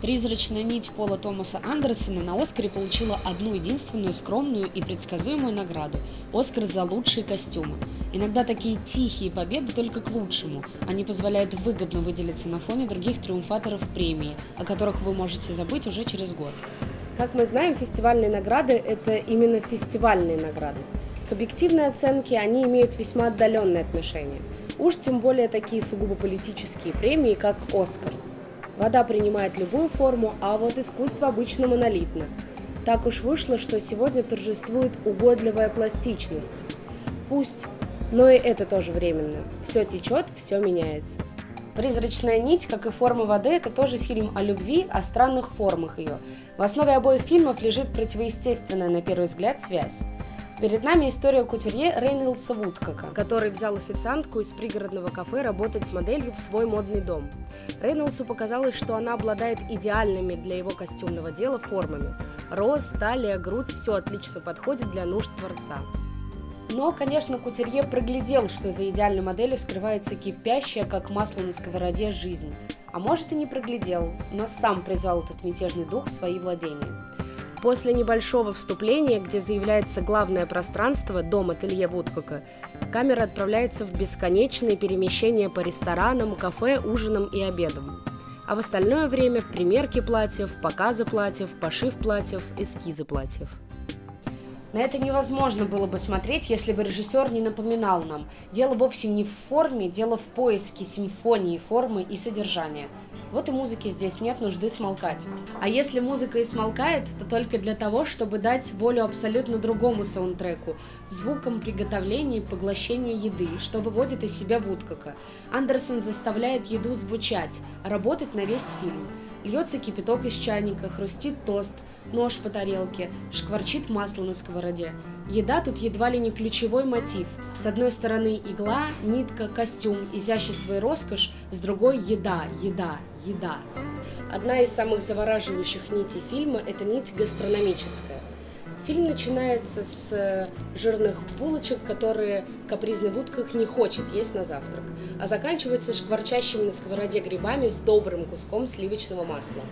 Призрачная нить Пола Томаса Андерсона на Оскаре получила одну единственную скромную и предсказуемую награду – Оскар за лучшие костюмы. Иногда такие тихие победы только к лучшему. Они позволяют выгодно выделиться на фоне других триумфаторов премии, о которых вы можете забыть уже через год. Как мы знаем, фестивальные награды – это именно фестивальные награды. К объективной оценке они имеют весьма отдаленное отношение. Уж тем более такие сугубо политические премии, как «Оскар». Вода принимает любую форму, а вот искусство обычно монолитно. Так уж вышло, что сегодня торжествует угодливая пластичность. Пусть, но и это тоже временно. Все течет, все меняется. «Призрачная нить», как и «Форма воды» – это тоже фильм о любви, о странных формах ее. В основе обоих фильмов лежит противоестественная, на первый взгляд, связь. Перед нами история кутюрье Рейнольдса Вудкока, который взял официантку из пригородного кафе работать моделью в свой модный дом. Рейнольдсу показалось, что она обладает идеальными для его костюмного дела формами. Рост, талия, грудь – все отлично подходит для нужд творца. Но, конечно, Кутерье проглядел, что за идеальной моделью скрывается кипящая, как масло на сковороде, жизнь. А может и не проглядел, но сам призвал этот мятежный дух в свои владения. После небольшого вступления, где заявляется главное пространство, дом ателье Вудкока, камера отправляется в бесконечные перемещения по ресторанам, кафе, ужинам и обедам. А в остальное время примерки платьев, показы платьев, пошив платьев, эскизы платьев. На это невозможно было бы смотреть, если бы режиссер не напоминал нам. Дело вовсе не в форме, дело в поиске симфонии формы и содержания. Вот и музыки здесь нет нужды смолкать. А если музыка и смолкает, то только для того, чтобы дать волю абсолютно другому саундтреку, звукам приготовления и поглощения еды, что выводит из себя Вудкока. Андерсон заставляет еду звучать, работать на весь фильм. Льется кипяток из чайника, хрустит тост, нож по тарелке, шкварчит масло на сковороде. Еда тут едва ли не ключевой мотив. С одной стороны игла, нитка, костюм, изящество и роскошь, с другой еда, еда, еда. Одна из самых завораживающих нитей фильма – это нить гастрономическая. Фильм начинается с э, жирных булочек, которые капризный Вудках не хочет есть на завтрак, а заканчивается шкварчащими на сковороде грибами с добрым куском сливочного масла.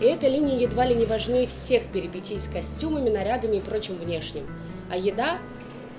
И эта линия едва ли не важнее всех перипетий с костюмами, нарядами и прочим внешним. А еда?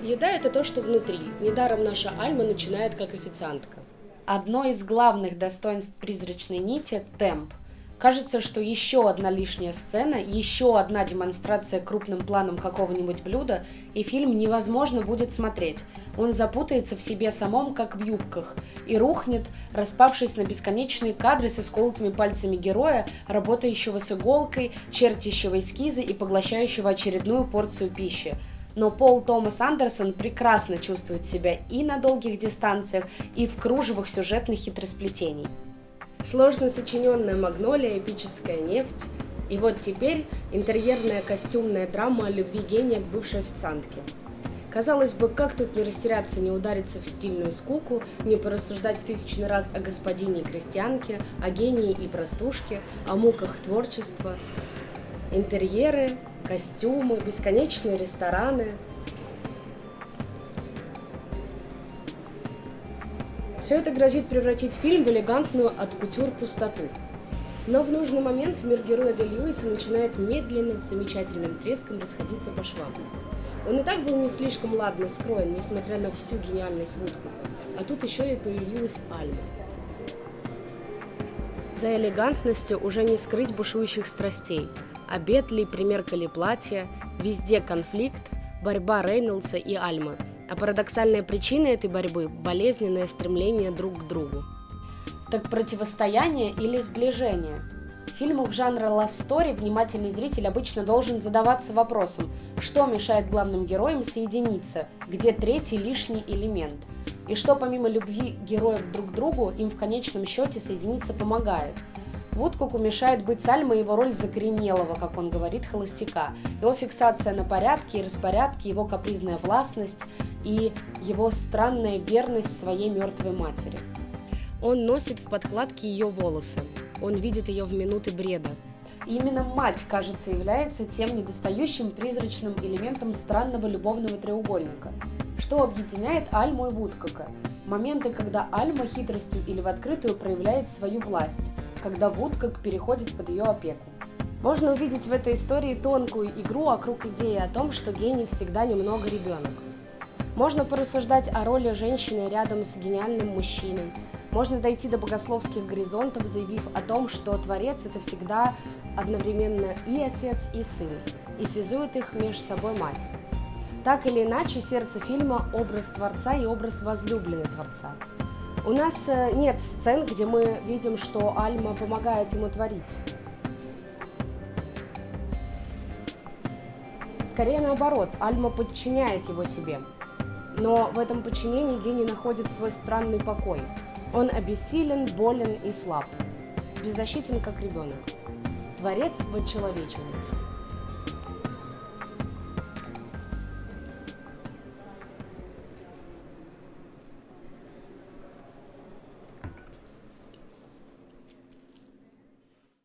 Еда – это то, что внутри. Недаром наша Альма начинает как официантка. Одно из главных достоинств призрачной нити – темп – Кажется, что еще одна лишняя сцена, еще одна демонстрация крупным планом какого-нибудь блюда, и фильм невозможно будет смотреть. Он запутается в себе самом, как в юбках, и рухнет, распавшись на бесконечные кадры со сколотыми пальцами героя, работающего с иголкой, чертящего эскизы и поглощающего очередную порцию пищи. Но Пол Томас Андерсон прекрасно чувствует себя и на долгих дистанциях, и в кружевах сюжетных хитросплетений. Сложно сочиненная магнолия, эпическая нефть. И вот теперь интерьерная костюмная драма о любви гения к бывшей официантке. Казалось бы, как тут не растеряться, не удариться в стильную скуку, не порассуждать в тысячный раз о господине и крестьянке, о гении и простушке, о муках творчества. Интерьеры, костюмы, бесконечные рестораны – Все это грозит превратить фильм в элегантную от кутюр пустоту. Но в нужный момент мир героя Де Льюиса начинает медленно с замечательным треском расходиться по швам. Он и так был не слишком ладно скроен, несмотря на всю гениальность Вудкока. А тут еще и появилась Альма. За элегантностью уже не скрыть бушующих страстей. Обед ли, примерка ли платья, везде конфликт, борьба Рейнольдса и Альмы – а парадоксальная причина этой борьбы – болезненное стремление друг к другу. Так противостояние или сближение? В фильмах жанра love story внимательный зритель обычно должен задаваться вопросом, что мешает главным героям соединиться, где третий лишний элемент, и что помимо любви героев друг к другу им в конечном счете соединиться помогает – Вудкоку мешает быть Сальмой его роль закоренелого, как он говорит, холостяка. Его фиксация на порядке и распорядке, его капризная властность и его странная верность своей мертвой матери. Он носит в подкладке ее волосы. Он видит ее в минуты бреда. И именно мать, кажется, является тем недостающим призрачным элементом странного любовного треугольника. Что объединяет Альму и Вудкока? Моменты, когда Альма хитростью или в открытую проявляет свою власть. когда Вудкок переходит под ее опеку. Можно увидеть в этой истории тонкую игру вокруг идеи о том, что гений всегда немного ребенок. Можно порассуждать о роли женщины рядом с гениальным мужчиной. Можно дойти до богословских горизонтов, заявив о том, что Творец – это всегда одновременно и отец, и сын, и связует их между собой мать. Так или иначе, сердце фильма – образ Творца и образ возлюбленной Творца. У нас э, нет сцен, где мы видим, что Альма помогает ему творить. Скорее наоборот, Альма подчиняет его себе. Но в этом подчинении гений находит свой странный покой. Он обессилен, болен и слаб. Беззащитен, как ребенок. Творец вочеловечивается.